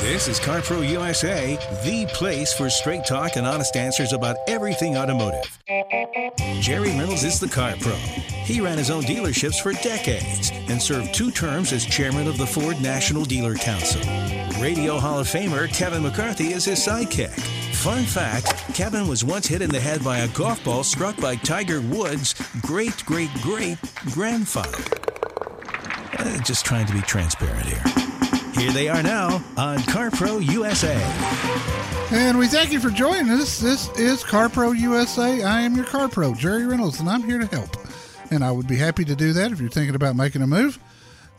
This is CarPro USA, the place for straight talk and honest answers about everything automotive. Jerry Reynolds is the car pro. He ran his own dealerships for decades and served two terms as chairman of the Ford National Dealer Council. Radio Hall of Famer Kevin McCarthy is his sidekick. Fun fact Kevin was once hit in the head by a golf ball struck by Tiger Woods' great great great grandfather. Uh, just trying to be transparent here. Here they are now on CarPro USA. And we thank you for joining us. This is CarPro USA. I am your CarPro, Jerry Reynolds, and I'm here to help. And I would be happy to do that if you're thinking about making a move.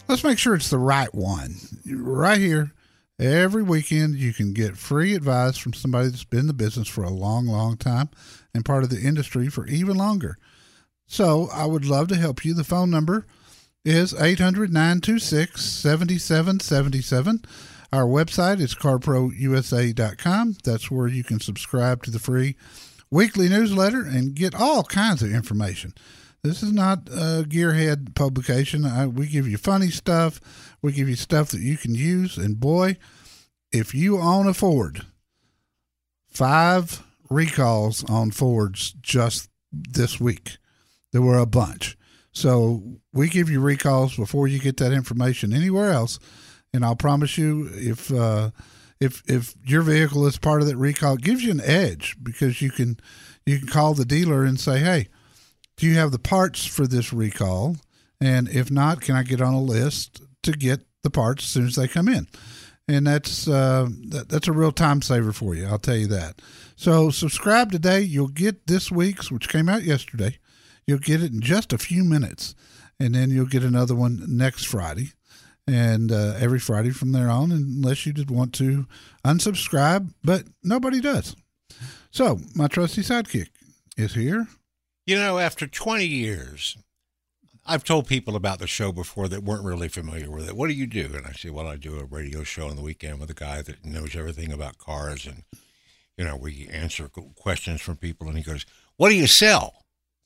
Let's make sure it's the right one. Right here, every weekend, you can get free advice from somebody that's been in the business for a long, long time and part of the industry for even longer. So I would love to help you. The phone number is 800 926 7777. Our website is carprousa.com. That's where you can subscribe to the free weekly newsletter and get all kinds of information. This is not a gearhead publication. I, we give you funny stuff. We give you stuff that you can use. And boy, if you own a Ford, five recalls on Fords just this week. There were a bunch. So we give you recalls before you get that information anywhere else, and I'll promise you, if uh, if if your vehicle is part of that recall, it gives you an edge because you can you can call the dealer and say, hey, do you have the parts for this recall? And if not, can I get on a list to get the parts as soon as they come in? And that's uh, that, that's a real time saver for you. I'll tell you that. So subscribe today. You'll get this week's, which came out yesterday. You'll get it in just a few minutes, and then you'll get another one next Friday, and uh, every Friday from there on, unless you did want to unsubscribe, but nobody does. So my trusty sidekick is here. You know, after 20 years, I've told people about the show before that weren't really familiar with it. What do you do? And I say, well, I do a radio show on the weekend with a guy that knows everything about cars, and you know, we answer questions from people, and he goes, "What do you sell?"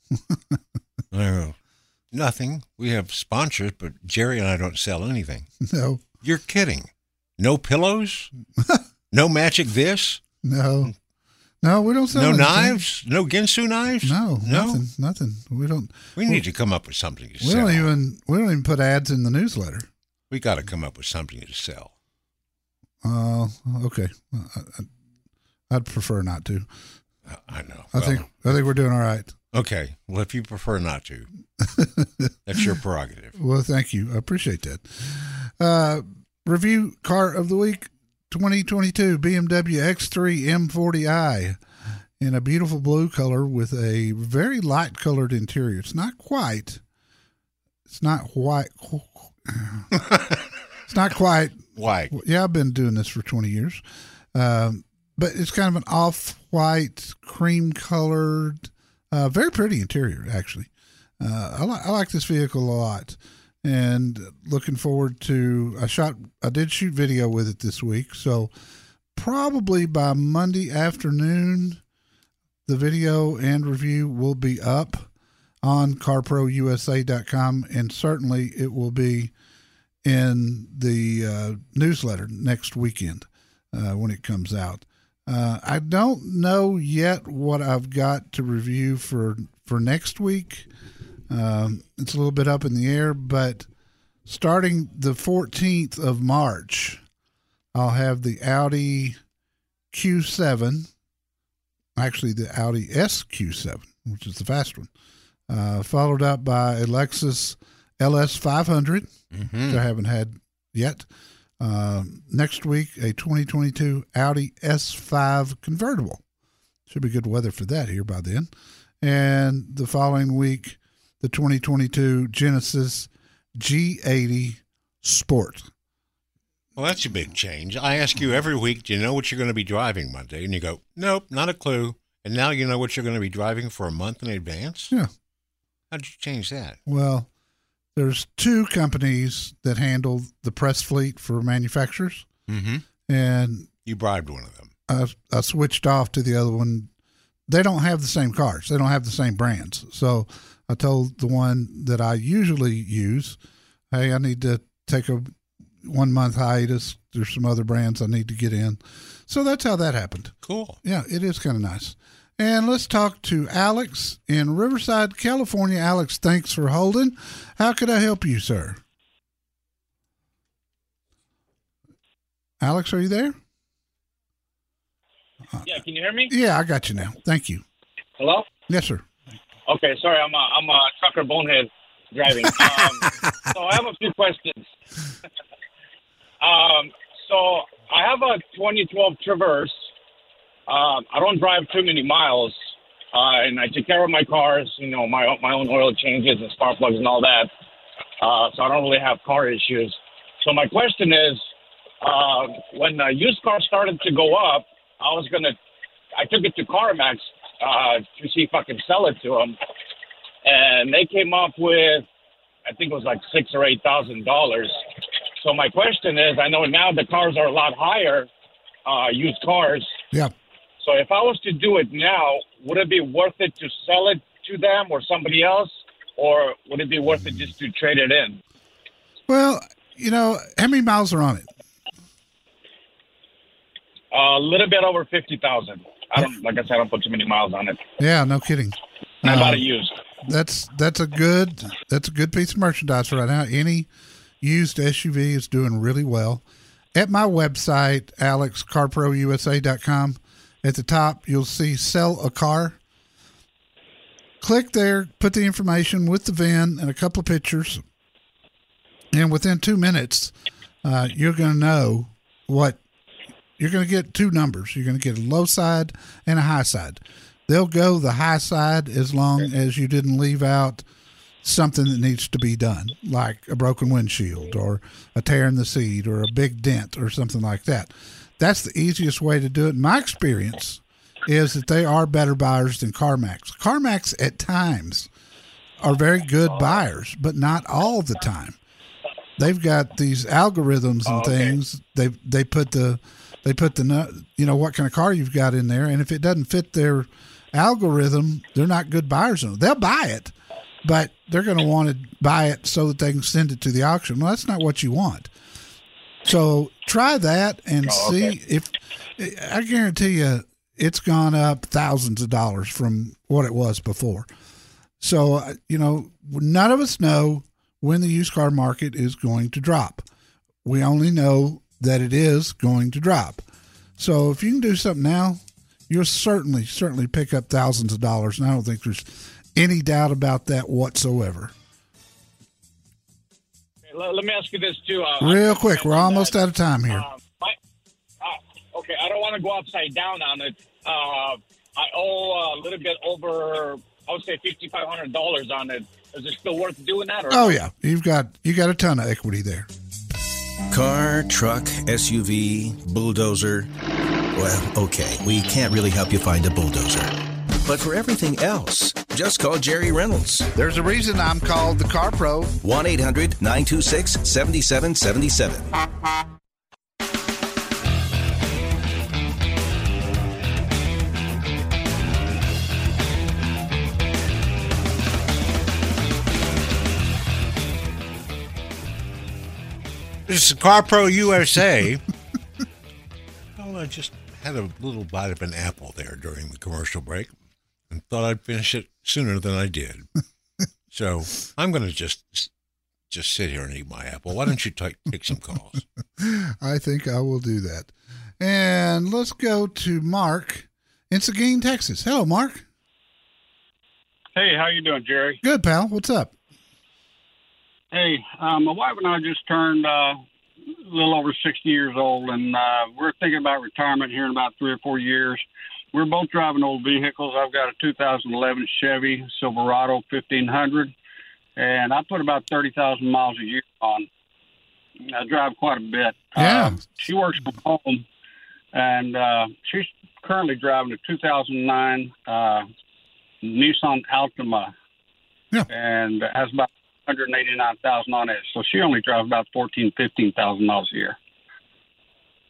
Go, nothing. We have sponsors, but Jerry and I don't sell anything. No, You're kidding. No pillows? no magic this? no, no. We don't sell no anything. knives? No Ginsu knives? No, No? nothing, nothing. We don't. We need to come up with something to We sell. don't even. We don't even put ads in the newsletter. we got to come up with something to sell. Uh, okay. I, I, I'd prefer not to. I- know. I Well, think. I think we're doing all right. Okay. Well, if you prefer not to, that's your prerogative. Well, thank you. I appreciate that. Uh, review car of the week 2022 BMW X3 M40i in a beautiful blue color with a very light colored interior. It's not quite, it's not white. it's not quite. Why? Yeah, I've been doing this for 20 years. Um, but it's kind of an off white, cream colored, uh, very pretty interior, actually. Uh, I, li- I like this vehicle a lot and looking forward to I shot I did shoot video with it this week so probably by Monday afternoon the video and review will be up on carprousa.com and certainly it will be in the uh, newsletter next weekend uh, when it comes out. Uh, I don't know yet what I've got to review for for next week. Um, it's a little bit up in the air, but starting the 14th of March, I'll have the Audi Q7, actually the Audi SQ7, which is the fast one, uh, followed up by a Lexus LS500, Mm-hmm. which I haven't had yet. Uh, next week, a 2022 Audi S5 convertible. Should be good weather for that here by then. And the following week, the 2022 Genesis G80 Sport. Well, that's a big change. I ask you every week, do you know what you're going to be driving Monday? And you go, nope, not a clue. And now you know what you're going to be driving for a month in advance? Yeah. How'd you change that? Well, there's two companies that handle the press fleet for manufacturers, Mm-hmm. and You bribed one of them. I, I switched off to the other one. They don't have the same cars. They don't have the same brands. So I told the one that I usually use, "Hey, I need to take a one month hiatus. There's some other brands I need to get in." So that's how that happened. Cool. Yeah, it is kind of nice. And let's talk to Alex in Riverside, California. Alex, thanks for holding. How could I help you, sir? Alex, are you there? Yeah, can you hear me? Yeah, I got you now. Thank you. Hello? Yes, sir. Okay, sorry, I'm a, I'm a trucker bonehead driving. Um, so I have a few questions. um, so I have a 2012 Traverse. Um, I don't drive too many miles, uh, and I take care of my cars. You know, my my own oil changes and spark plugs and all that. Uh, so I don't really have car issues. So my question is, uh, when uh, used cars started to go up, I was gonna, I took it to CarMax uh, to see if I could sell it to them, and they came up with, I think it was like six or eight thousand dollars. So my question is, I know now the cars are a lot higher, uh, used cars. Yeah. So if I was to do it now, would it be worth it to sell it to them or somebody else, or would it be worth it just to trade it in? Well, you know, how many miles are on it? A little bit over fifty thousand. I don't, like I said, I don't put too many miles on it. Yeah, no kidding. I bought Uh, it used. that's that's a good that's a good piece of merchandise right now. Any used SUV is doing really well. At my website, alexcarprousa.com, at the top you'll see sell a car. Click there, put the information with the VIN and a couple of pictures, and within two minutes, uh, you're going to know what you're going to get two numbers. You're going to get a low side and a high side. They'll go the high side as long as you didn't leave out something that needs to be done, like a broken windshield or a tear in the seat or a big dent or something like that. That's the easiest way to do it. In My experience is that they are better buyers than CarMax. CarMax at times are very good oh. buyers, but not all the time. They've got these algorithms and oh, things. They they put the they put the you know what kind of car you've got in there, and if it doesn't fit their algorithm, they're not good buyers. They'll buy it, but they're going to want to buy it so that they can send it to the auction. Well, that's not what you want. So try that and Oh, okay. see if I guarantee you it's gone up thousands of dollars from what it was before. So, uh, you know, none of us know when the used car market is going to drop. We only know that it is going to drop. So, if you can do something now, you'll certainly, certainly pick up thousands of dollars. And I don't think there's any doubt about that whatsoever. Okay, let, let me ask you this too. Uh, Real quick, we're almost out of time here. Uh, my, uh, okay, I don't want to go upside down on it. Uh, I owe a little bit over, I would say fifty five hundred dollars on it. Is it still worth doing that? Or Oh yeah, you've got you got a ton of equity there. Car, truck, SUV, bulldozer. Well, okay, we can't really help you find a bulldozer. But for everything else, just call Jerry Reynolds. There's a reason I'm called the Car Pro. 1 800 926 7777. This is Car Pro USA. well, I just had a little bite of an apple there during the commercial break and thought I'd finish it sooner than I did. so I'm going to just just sit here and eat my apple. Why don't you take take some calls? I think I will do that. And let's go to Mark in Seguin, Texas. Hello, Mark. Hey, how you doing, Jerry? Good pal. What's up? Hey, uh, my wife and I just turned uh, a little over 60 years old, and uh, we're thinking about retirement here in about three or four years. We're both driving old vehicles. I've got a 2011 Chevy Silverado 1500, and I put about 30,000 miles a year on. I drive quite a bit. Yeah. Uh, she works from home, and uh, she's currently driving a 2009 uh, Nissan Altima. Yeah. And has about 189,000 on it. So she only drives about 14, 15,000 miles a year.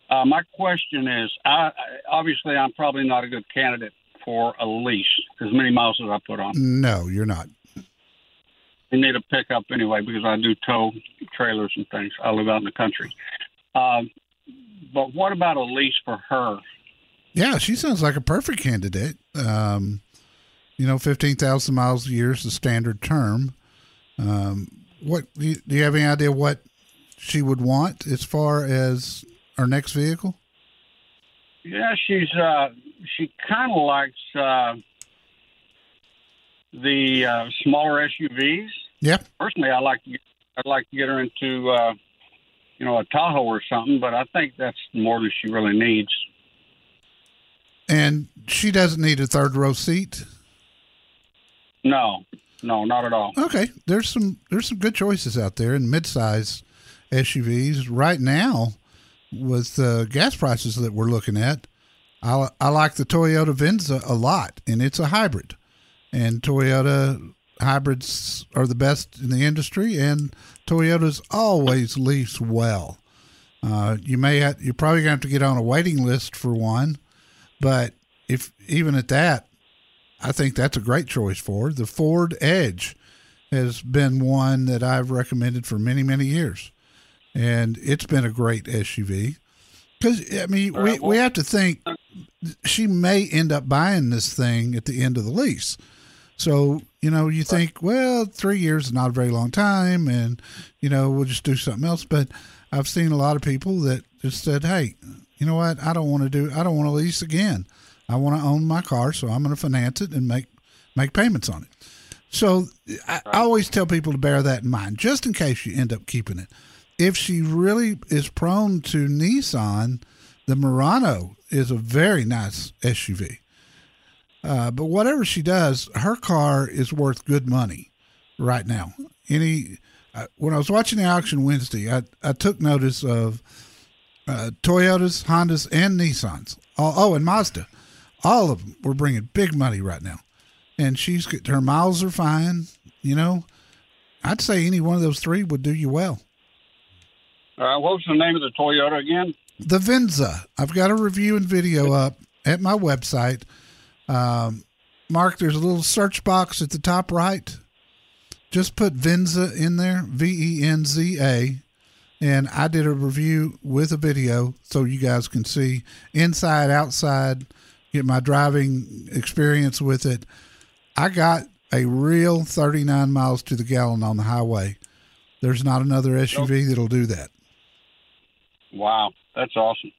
Uh, my question is, I, obviously, I'm probably not a good candidate for a lease, as many miles as I put on. No, you're not. I need a pickup anyway because I do tow trailers and things. I live out in the country. Um, but what about a lease for her? Yeah, she sounds like a perfect candidate. Um, you know, fifteen thousand miles a year is the standard term. Um, what do you, do you have any idea what she would want as far as our next vehicle? Yeah, she's uh, she kind of likes uh, the uh, smaller SUVs. Yeah, Personally, I like to get, I'd like to get her into uh, you know a Tahoe or something, but I think that's more than she really needs. and she doesn't need a third row seat. No, no, not at all. Okay, there's some there's some good choices out there in midsize SUVs right now with the gas prices that we're looking at. I I like the Toyota Venza a lot, and it's a hybrid, and Toyota hybrids are the best in the industry, and Toyota's always lease well. Uh, you may have, you're probably going to have to get on a waiting list for one, but if even at that, I think that's a great choice for. The Ford Edge has been one that I've recommended for many, many years, and it's been a great SUV. Because I mean, we, we have to think she may end up buying this thing at the end of the lease. So you know, you think, well, three years is not a very long time, and you know, we'll just do something else. But I've seen a lot of people that just said, hey, you know what? I don't want to do. I don't want to lease again. I want to own my car, so I'm going to finance it and make make payments on it. So I, I always tell people to bear that in mind, just in case you end up keeping it. If she really is prone to Nissan, the Murano is a very nice SUV. Uh, but whatever she does, her car is worth good money right now. Any uh, when I was watching the auction Wednesday, I, I took notice of uh, Toyotas, Hondas, and Nissans. Oh, oh, and Mazda. All of them were bringing big money right now, and she's her miles are fine. You know, I'd say any one of those three would do you well. Uh, what was the name of the Toyota again? The Venza. I've got a review and video up at my website. Um, Mark, there's a little search box at the top right. Just put Venza in there, V E N Z A. And I did a review with a video so you guys can see inside, outside, get my driving experience with it. I got a real 39 miles to the gallon on the highway. There's not another SUV that'll do that. Wow, that's awesome.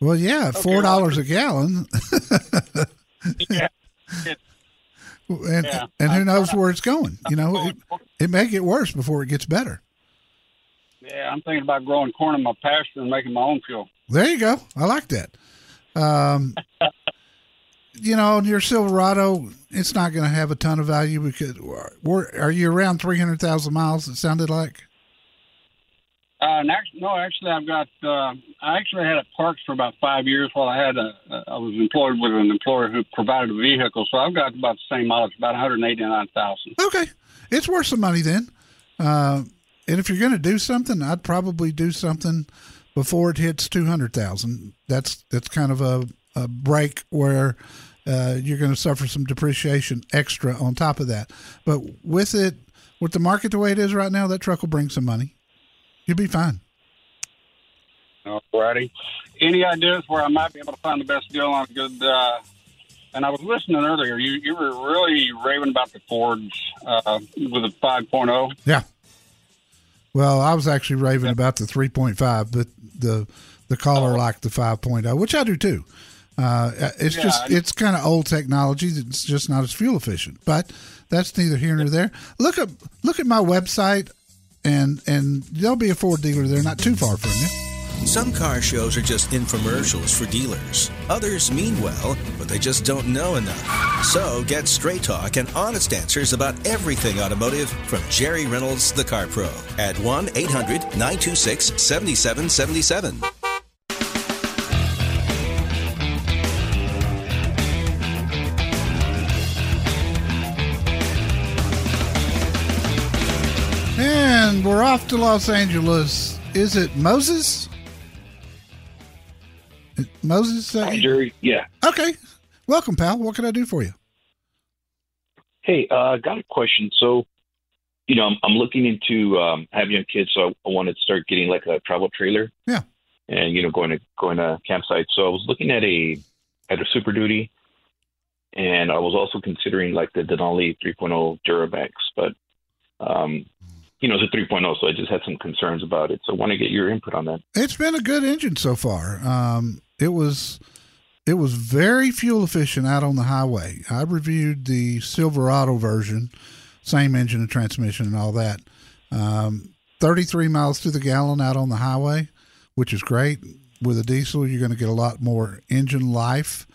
Well, yeah, four dollars a gallon, Yeah. and Yeah. and who knows where it's going? You know, it, it may get worse before it gets better. Yeah, I'm thinking about growing corn in my pasture and making my own fuel. There you go. I like that. Um, you know, your Silverado, it's not going to have a ton of value because are you around three hundred thousand miles? It sounded like. Uh, no, actually, I've got. Uh, I actually had it parked for about five years while I had a. I was employed with an employer who provided a vehicle, so I've got about the same mileage, about 189,000. Okay, it's worth some money then. Uh, and if you're going to do something, I'd probably do something before it hits two hundred thousand. That's that's kind of a, a break where uh, you're going to suffer some depreciation extra on top of that. But with it, with the market the way it is right now, that truck will bring some money. You'll be fine. Alrighty. Any ideas where I might be able to find the best deal on a good? Uh, and I was listening earlier. You you were really raving about the Fords uh, with a 5.0. Yeah. Well, I was actually raving about the 3.5, but the the caller liked the 5.0, which I do too. Uh, it's Yeah, just it's kind of old technology that's just not as fuel efficient. But that's neither here nor there. Look at look at my website, and and there'll be a Ford dealer there, not too far from you. Some car shows are just infomercials for dealers. Others mean well, but they just don't know enough. So get straight talk and honest answers about everything automotive from Jerry Reynolds, the Car Pro, at 1 800 926 7777. And we're off to Los Angeles. Is it Moses? Moses? Uh, Jerry. Yeah. Okay. Welcome, pal. What can I do for you? Hey, uh, got a question. So, you know, I'm, I'm looking into um, having kids, so I, I wanted to start getting like a travel trailer. Yeah. And you know, going to going to campsites. So I was looking at a at a Super Duty, and I was also considering like the Denali 3.0 Duramax, but um, you know, it's a 3.0, so I just had some concerns about it. So I want to get your input on that. It's been a good engine so far. Um, it was it was very fuel efficient out on the highway. I reviewed the Silverado version, same engine and transmission and all that. Um, 33 miles to the gallon out on the highway, which is great. With a diesel, you're going to get a lot more engine life.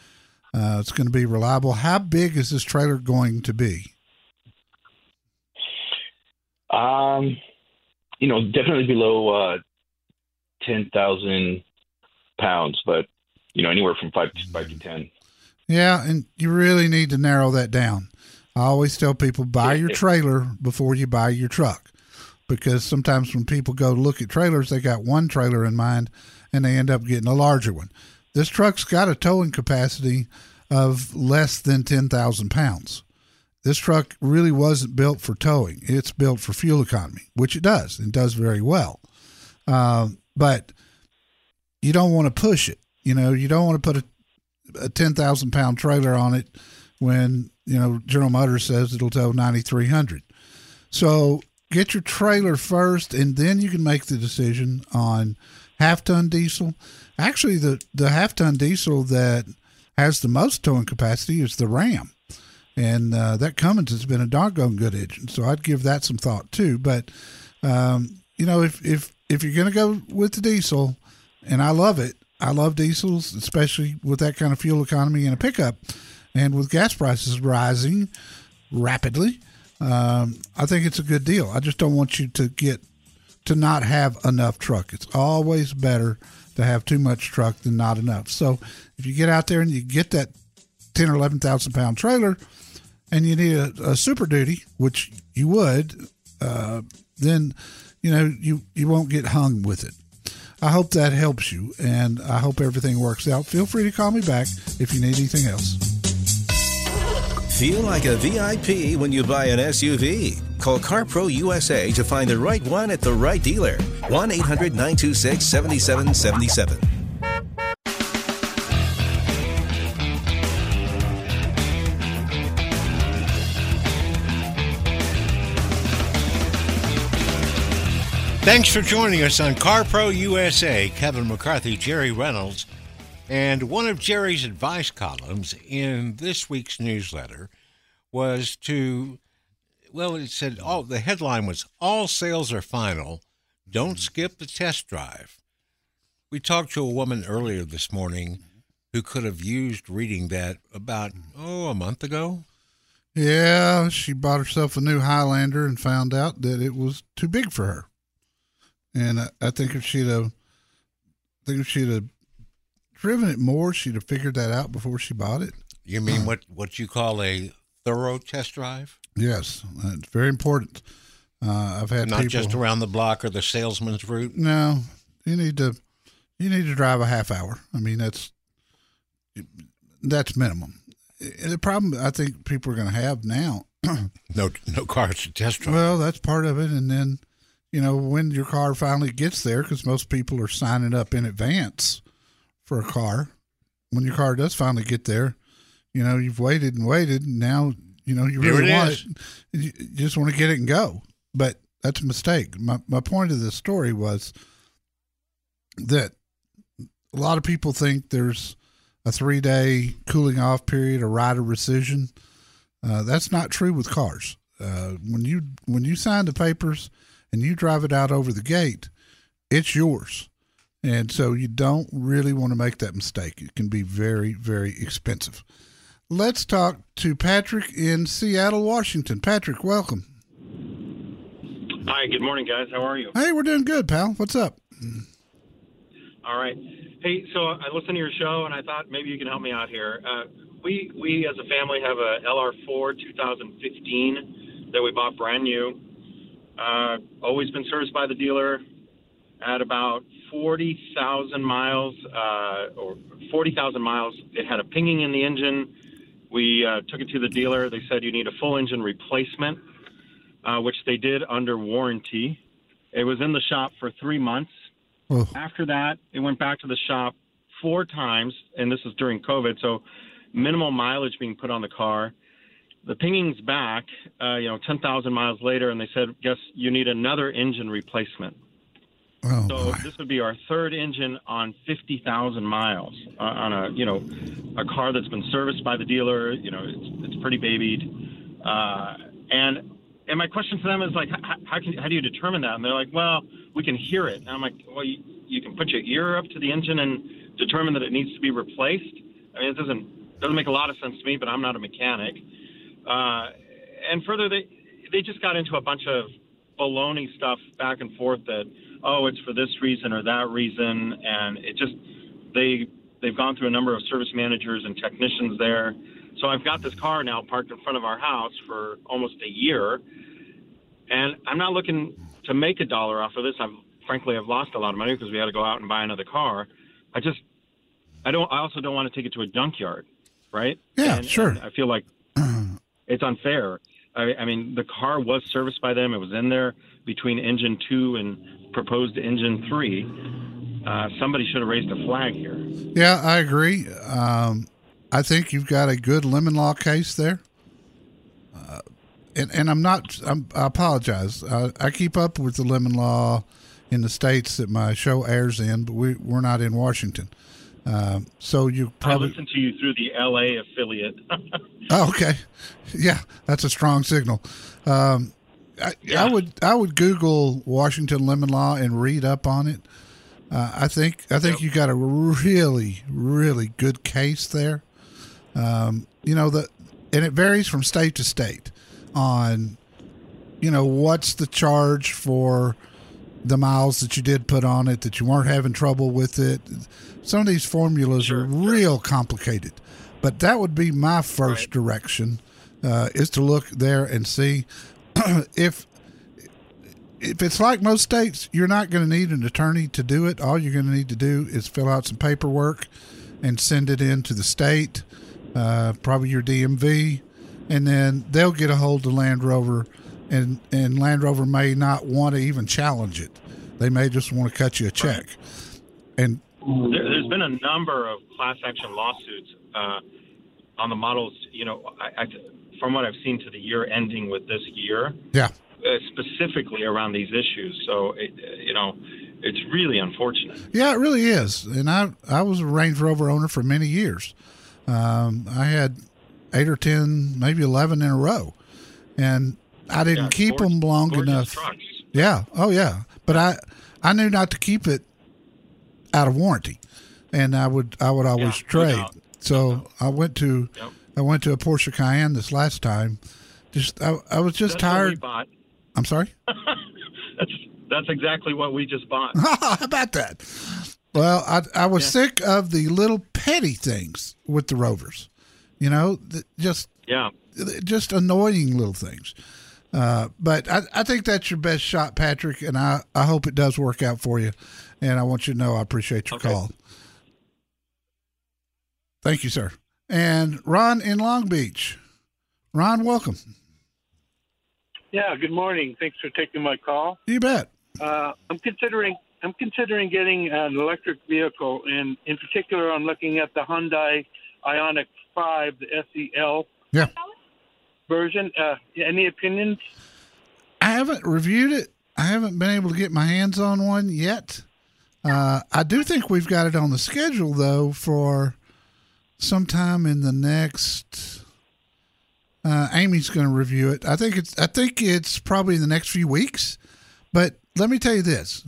Uh, it's going to be reliable. How big is this trailer going to be? Um, you know, definitely below uh, ten thousand pounds, but you know, anywhere from five to five to ten. Yeah, and you really need to narrow that down. I always tell people buy your trailer before you buy your truck because sometimes when people go look at trailers, they got one trailer in mind and they end up getting a larger one. This truck's got a towing capacity of less than 10,000 pounds. This truck really wasn't built for towing. It's built for fuel economy, which it does and does very well. Uh, but you don't want to push it. You know, you don't want to put a, a 10,000 pound trailer on it when, you know, General Motors says it'll tow 9,300. So get your trailer first, and then you can make the decision on half ton diesel. Actually, the, the half ton diesel that has the most towing capacity is the Ram. And uh, that Cummins has been a doggone good engine, so I'd give that some thought too. But um, you know, if if if you're going to go with the diesel, and I love it, I love diesels, especially with that kind of fuel economy in a pickup, and with gas prices rising rapidly, um, I think it's a good deal. I just don't want you to get to not have enough truck. It's always better to have too much truck than not enough. So if you get out there and you get that ten or eleven thousand pound trailer, and you need a, a super duty, which you would, uh, then you know you you won't get hung with it. I hope that helps you, and I hope everything works out. Feel free to call me back if you need anything else. Feel like a VIP when you buy an SUV. Call CarPro USA to find the right one at the right dealer. 1 800 926 7777. Thanks for joining us on CarPro USA. Kevin McCarthy, Jerry Reynolds, and one of Jerry's advice columns in this week's newsletter was to, well, it said all the headline was "All sales are final. Don't skip the test drive." We talked to a woman earlier this morning who could have used reading that about oh a month ago. Yeah, she bought herself a new Highlander and found out that it was too big for her. And I, I think if she'd have, I think if she'd have driven it more, she'd have figured that out before she bought it. You mean what what you call a thorough test drive? Yes, uh, it's very important. Uh, I've had Not people, just around the block or the salesman's route. No, you need to, you need to drive a half hour. I mean, that's that's minimum. The problem I think people are going to have now. No no cars to test drive. Well, that's part of it, and then you know when your car finally gets there, because most people are signing up in advance for a car. When your car does finally get there, you know you've waited and waited, and now you know you Here really it want is. it. You just want to get it and go, but that's a mistake. My my point of this story was that a lot of people think there's a three day cooling off period, a right of rescission. Uh, that's not true with cars. Uh, when you when you sign the papers and you drive it out over the gate, it's yours, And so you don't really want to make that mistake. It can be very, very expensive. Let's talk to Patrick in Seattle, Washington. Patrick, welcome. Hi, good morning, guys. How are you? Hey, we're doing good, pal. What's up? All right. Hey, so I listened to your show, and I thought maybe you can help me out here. Uh, we we as a family have a LR4 2015 that we bought brand new. Uh, always been serviced by the dealer. At about 40,000 miles uh, or 40,000 miles, it had a pinging in the engine. We uh, took it to the dealer. They said you need a full engine replacement, uh, which they did under warranty. It was in the shop for three months. Oh. After that, it went back to the shop four times, and this is during COVID, so minimal mileage being put on the car. The pinging's back, uh, you know, 10,000 miles later, and they said, guess you need another engine replacement. Oh, So my. this would be our third engine on 50,000 miles uh, on a, you know, a car that's been serviced by the dealer. You know, it's, it's pretty babied. Uh, and and my question to them is like, how, how, can, how do you determine that? And they're like, well, we can hear it. And I'm like, well, you, you can put your ear up to the engine and determine that it needs to be replaced. I mean, it doesn't doesn't make a lot of sense to me, but I'm not a mechanic. Uh, and further, they they just got into a bunch of baloney stuff back and forth that oh, it's for this reason or that reason, and it just they they've gone through a number of service managers and technicians there. So I've got this car now parked in front of our house for almost a year, and I'm not looking to make a dollar off of this. I've frankly I've lost a lot of money because we had to go out and buy another car. I just I don't I also don't want to take it to a junkyard, right? Yeah, And- sure. and I feel like it's unfair. I, I mean, the car was serviced by them. It was in there between engine two and proposed engine three. Uh, somebody should have raised a flag here. Yeah, I agree. Um, I think you've got a good lemon law case there. Uh, and, and I'm not, I'm, I apologize. I, I keep up with the lemon law in the states that my show airs in, but we, we're not in Washington. Um, so you I probably, listened to you through the LA affiliate. Oh, okay. Yeah, that's a strong signal. Um, I, I would I would Google Washington lemon law and read up on it. Uh, I think I think you got a really really good case there. Um, you know the and it varies from state to state on you know what's the charge for the miles that you did put on it that you weren't having trouble with it. Some of these formulas are real complicated, but that would be my first direction uh, is to look there and see if if it's like most states, you're not going to need an attorney to do it. All you're going to need to do is fill out some paperwork and send it in to the state, uh, probably your DMV, and then they'll get a hold of Land Rover, and and Land Rover may not want to even challenge it. They may just want to cut you a check. And There, there's been a number of class action lawsuits uh, on the models. You know, I, I, from what I've seen to the year ending with this year, yeah, uh, specifically around these issues. So, it, you know, it's really unfortunate. Yeah, it really is. And I I was a Range Rover owner for many years. Um, I had eight or ten, maybe eleven in a row, and I didn't Yeah, keep gorgeous- them long enough. trucks. Yeah. Oh yeah. But I I knew not to keep it out of warranty, and I would I would always no trade. so I went to Yep. I went to a Porsche Cayenne this last time. Just I, I was just That's tired. I'm sorry. That's that's exactly what we just bought. How about that? Well, I I was sick of the little petty things with the Rovers. You know, just Yeah. just annoying little things. Uh, but I, I think that's your best shot, Patrick, and I, I hope it does work out for you. And I want you to know I appreciate your Okay. call. Thank you, sir. And Ron in Long Beach. Ron, welcome. Yeah, good morning. Thanks for taking my call. You bet. Uh, I'm considering I'm considering getting an electric vehicle, and in particular, I'm looking at the Hyundai Ioniq 5, the SEL Yeah. Version. Uh, any opinions? I haven't reviewed it. I haven't been able to get my hands on one yet. Uh, I do think we've got it on the schedule though for sometime in the next. Uh, Amy's going to review it. I think it's. I think it's probably in the next few weeks. But let me tell you this: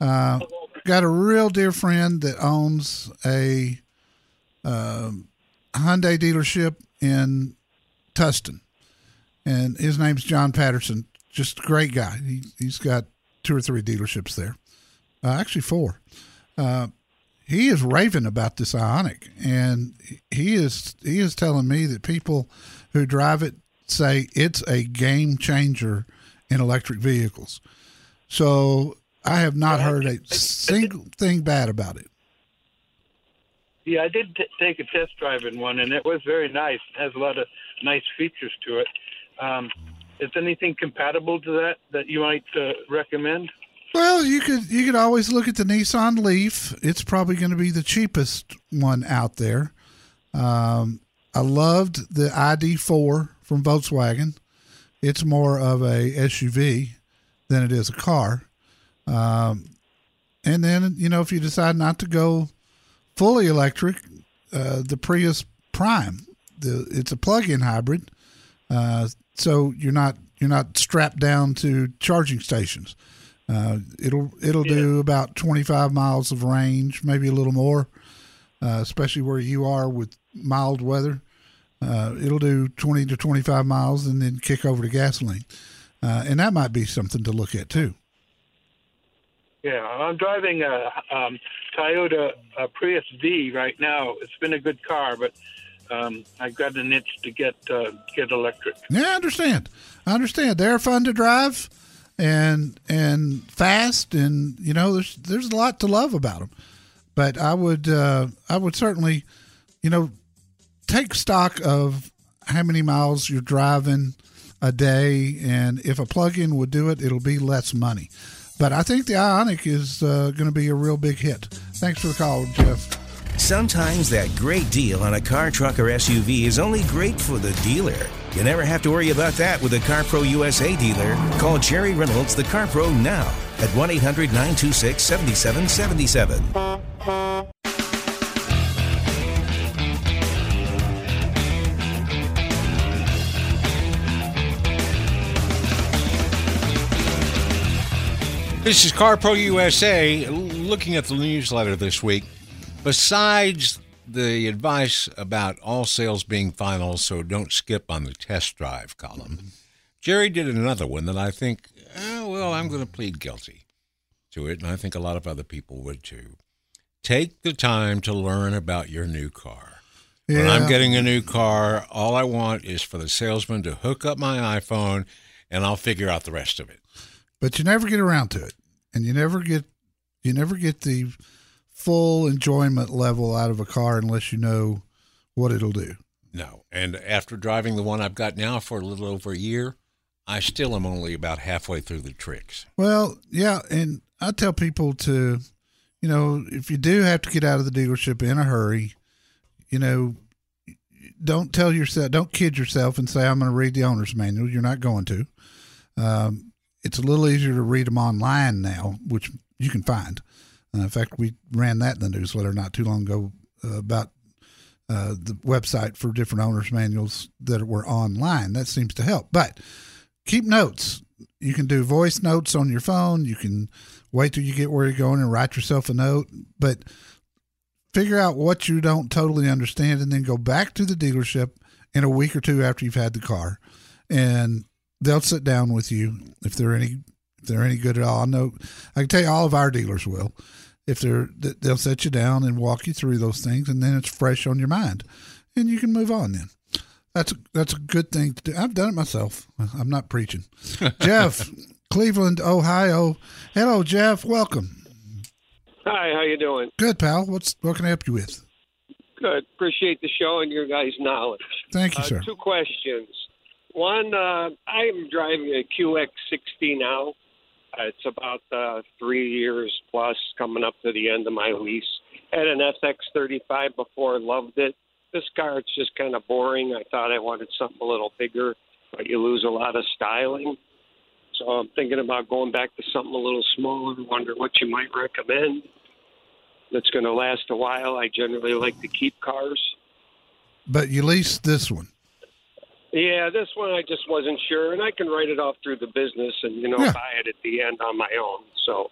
uh, got a real dear friend that owns a um, Hyundai dealership in Tustin, and his name's John Patterson. Just a great guy. He, he's got two or three dealerships there, uh, actually four. Uh, he is raving about this Ioniq, and he is he is telling me that people who drive it say it's a game changer in electric vehicles. So I have not heard a single thing bad about it. Yeah, I did t- take a test drive in one, and it was very nice. It has a lot of nice features to it. Um, is anything compatible to that that you might uh, recommend? Well, you could you could always look at the Nissan Leaf. It's probably going to be the cheapest one out there. Um, I loved the ID4 from Volkswagen. It's more of a SUV than it is a car. Um, and then you know if you decide not to go fully electric, uh, the Prius Prime. The it's a plug-in hybrid, uh, so you're not you're not strapped down to charging stations. Uh, it'll it'll do about 25 miles of range, maybe a little more, uh, especially where you are with mild weather. Uh, it'll do 20 to 25 miles and then kick over to gasoline, uh, and that might be something to look at too. Yeah, I'm driving a um, Toyota uh Prius V right now. It's been a good car, but um, I've got an itch to get uh, get electric. Yeah, I understand. I understand. They're fun to drive and and fast, and you know, there's there's a lot to love about them. But I would uh, I would certainly, you know, take stock of how many miles you're driving a day, and if a plug-in would do it, it'll be less money. But I think the Ioniq is uh, going to be a real big hit. Thanks for the call, Jeff. Sometimes that great deal on a car, truck, or SUV is only great for the dealer. You never have to worry about that with a CarPro USA dealer. Call Jerry Reynolds, the CarPro, now at 1 800 926 7777. This is CarPro USA. Looking at the newsletter this week, besides the advice about all sales being final, so don't skip on the test drive column, Jerry did another one that I think, eh, well, I'm going to plead guilty to it, and I think a lot of other people would too. Take the time to learn about your new car. When I'm getting a new car, all I want is for the salesman to hook up my iPhone, and I'll figure out the rest of it. But you never get around to it. And you never get you never get the full enjoyment level out of a car unless you know what it'll do. No. And after driving the one I've got now for a little over a year, I still am only about halfway through the tricks. well yeah. And i tell people to you know if you do have to get out of the dealership in a hurry you know don't tell yourself don't kid yourself and say i'm going to read the owner's manual. You're not going to. Um, it's a little easier to read them online now which you can find. Uh, in fact we ran that in the newsletter not too long ago uh, about uh, the website for different owners manuals that were online. That seems to help. But keep notes. You can do voice notes on your phone. You can wait till you get where you're going and write yourself a note. But figure out what you don't totally understand and then go back to the dealership in a week or two after you've had the car and they'll sit down with you if they're any if they're any good at all. I know I can tell you all of our dealers will. If they're they'll set you down and walk you through those things and then it's fresh on your mind and you can move on then. That's a, that's a good thing to do. I've done it myself. I'm not preaching. Jeff, Cleveland, Ohio. Hello, Jeff. Welcome. Hi, how you doing? Good, pal. What's what can I help you with? Good. Appreciate the show and your guys' knowledge. Thank you, Uh, sir. Two questions. One, uh, I'm driving a QX60 now. Uh, it's about uh, three years plus, coming up to the end of my lease. Had an SX35 before, loved it. This car, it's just kind of boring. I thought I wanted something a little bigger, but you lose a lot of styling. So I'm thinking about going back to something a little smaller. Wonder what you might recommend. That's going to last a while. I generally like to keep cars. But you leased this one. Yeah, this one I just wasn't sure, and I can write it off through the business and you know Yeah. buy it at the end on my own. So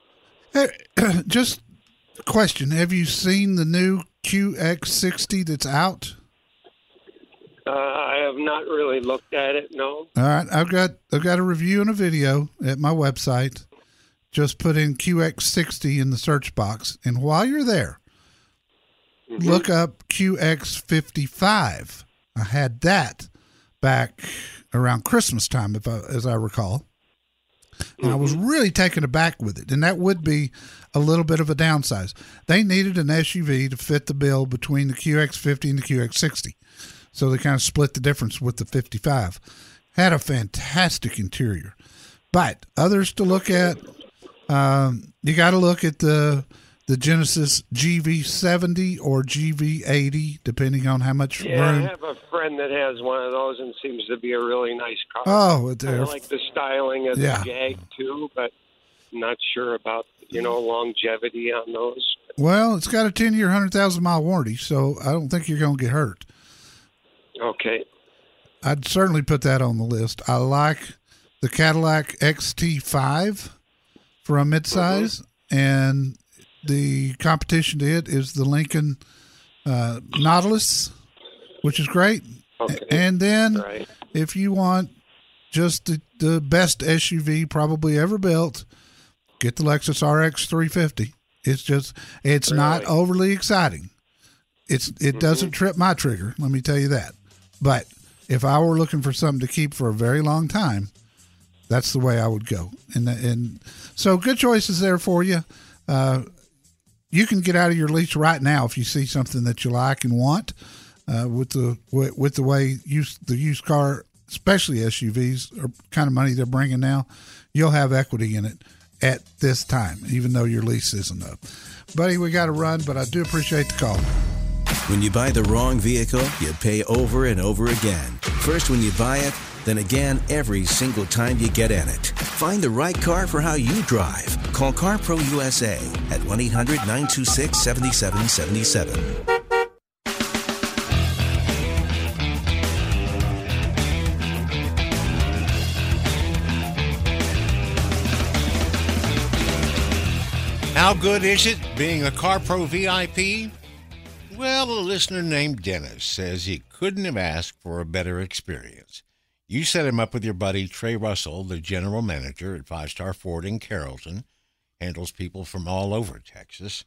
Hey, just question: Have you seen the new QX60 that's out? Uh, I have not really looked at it. No. All right, I've got I've got a review and a video at my website. Just put in QX60 in the search box, and while you're there, look up QX55. I had that back around Christmas time, if I, as I recall, and I was really taken aback with it. And that would be a little bit of a downsize. They needed an SUV to fit the bill between the QX50 and the QX60, so they kind of split the difference with the 55. Had a fantastic interior, but others to look at. Um, you got to look at the the Genesis GV70 or GV80, depending on how much Yeah, room. I have a friend that has one of those and seems to be a really nice car. Oh, I like the styling of Yeah. the Jag too, but not sure about you know longevity on those. Well, it's got a 10 year, 100,000 mile warranty, so I don't think you're going to get hurt. Okay. I'd certainly put that on the list. I like the Cadillac XT5 for a midsize, and the competition to it is the Lincoln uh, Nautilus, which is great. And then Right. if you want just the, the best SUV probably ever built, get the Lexus RX 350. It's just it's not overly exciting. It's it doesn't trip my trigger, let me tell you that. But if I were looking for something to keep for a very long time, that's the way I would go. And and so good choices there for you. Uh, you can get out of your lease right now if you see something that you like and want. Uh, with the with, with the way used the used car, especially SUVs, are kind of money they're bringing now, you'll have equity in it at this time, even though your lease isn't up. Buddy, we got to run, but I do appreciate the call. When you buy the wrong vehicle, you pay over and over again. First when you buy it, then again every single time you get in it. Find the right car for how you drive. Call CarPro USA at 1 800 926 7777. How good is it being a CarPro VIP? Well, a listener named Dennis says he couldn't have asked for a better experience. You set him up with your buddy Trey Russell, the general manager at Five Star Ford in Carrollton, handles people from all over Texas.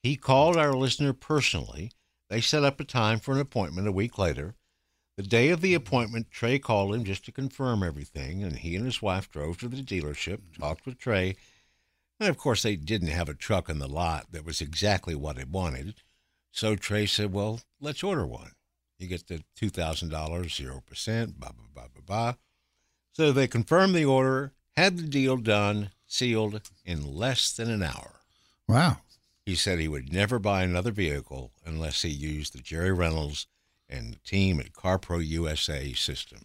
He called our listener personally. They set up a time for an appointment a week later. The day of the appointment, Trey called him just to confirm everything, and he and his wife drove to the dealership, talked with Trey, and of course, they didn't have a truck in the lot that was exactly what they wanted. So Trey said, Well, let's order one. You get the $2,000, 0%, blah, blah, blah, blah, blah. So they confirmed the order, had the deal done, sealed in less than an hour. Wow. He said he would never buy another vehicle unless he used the Jerry Reynolds and the team at CarPro USA system.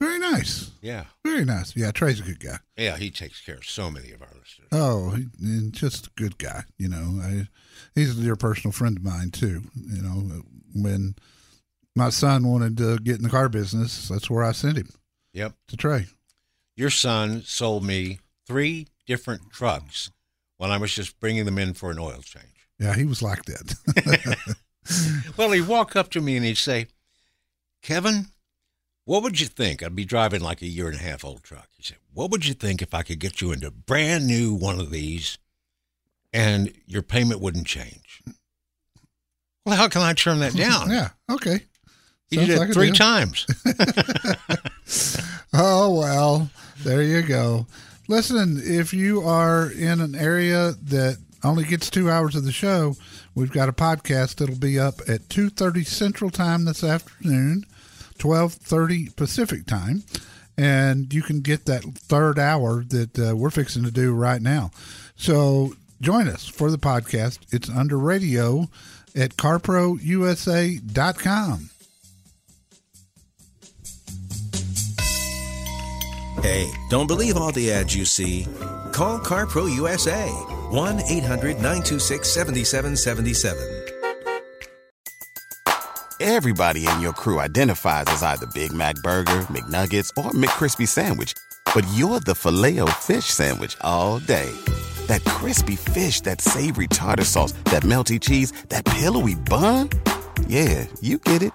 Very nice. Yeah. Very nice. Yeah, Trey's a good guy. Yeah, he takes care of so many of our listeners. Oh, he, and just a good guy. You know, I, he's a dear personal friend of mine too. You know, when my son wanted to get in the car business, that's where I sent him Yep. to Trey. Your son sold me three different trucks when I was just bringing them in for an oil change. Yeah, he was like that. Well, he'd walk up to me and he'd say, Kevin, what would you think? I'd be driving like a year and a half old truck. He said, What would you think if I could get you into a brand new one of these and your payment wouldn't change? Well, how can I turn that down? yeah. Okay. He Sounds did it a three times. Oh, well, there you go. Listen, if you are in an area that only gets two hours of the show, we've got a podcast that'll be up at 2.30 Central Time this afternoon, 12.30 Pacific Time. And you can get that third hour that uh, we're fixing to do right now. So join us for the podcast. It's under radio at carprousa.com. Hey, don't believe all the ads you see. Call CarPro USA 1 800 926 7777. Everybody in your crew identifies as either Big Mac Burger, McNuggets, or McCrispy Sandwich. But you're the filet fish Sandwich all day. That crispy fish, that savory tartar sauce, that melty cheese, that pillowy bun. Yeah, you get it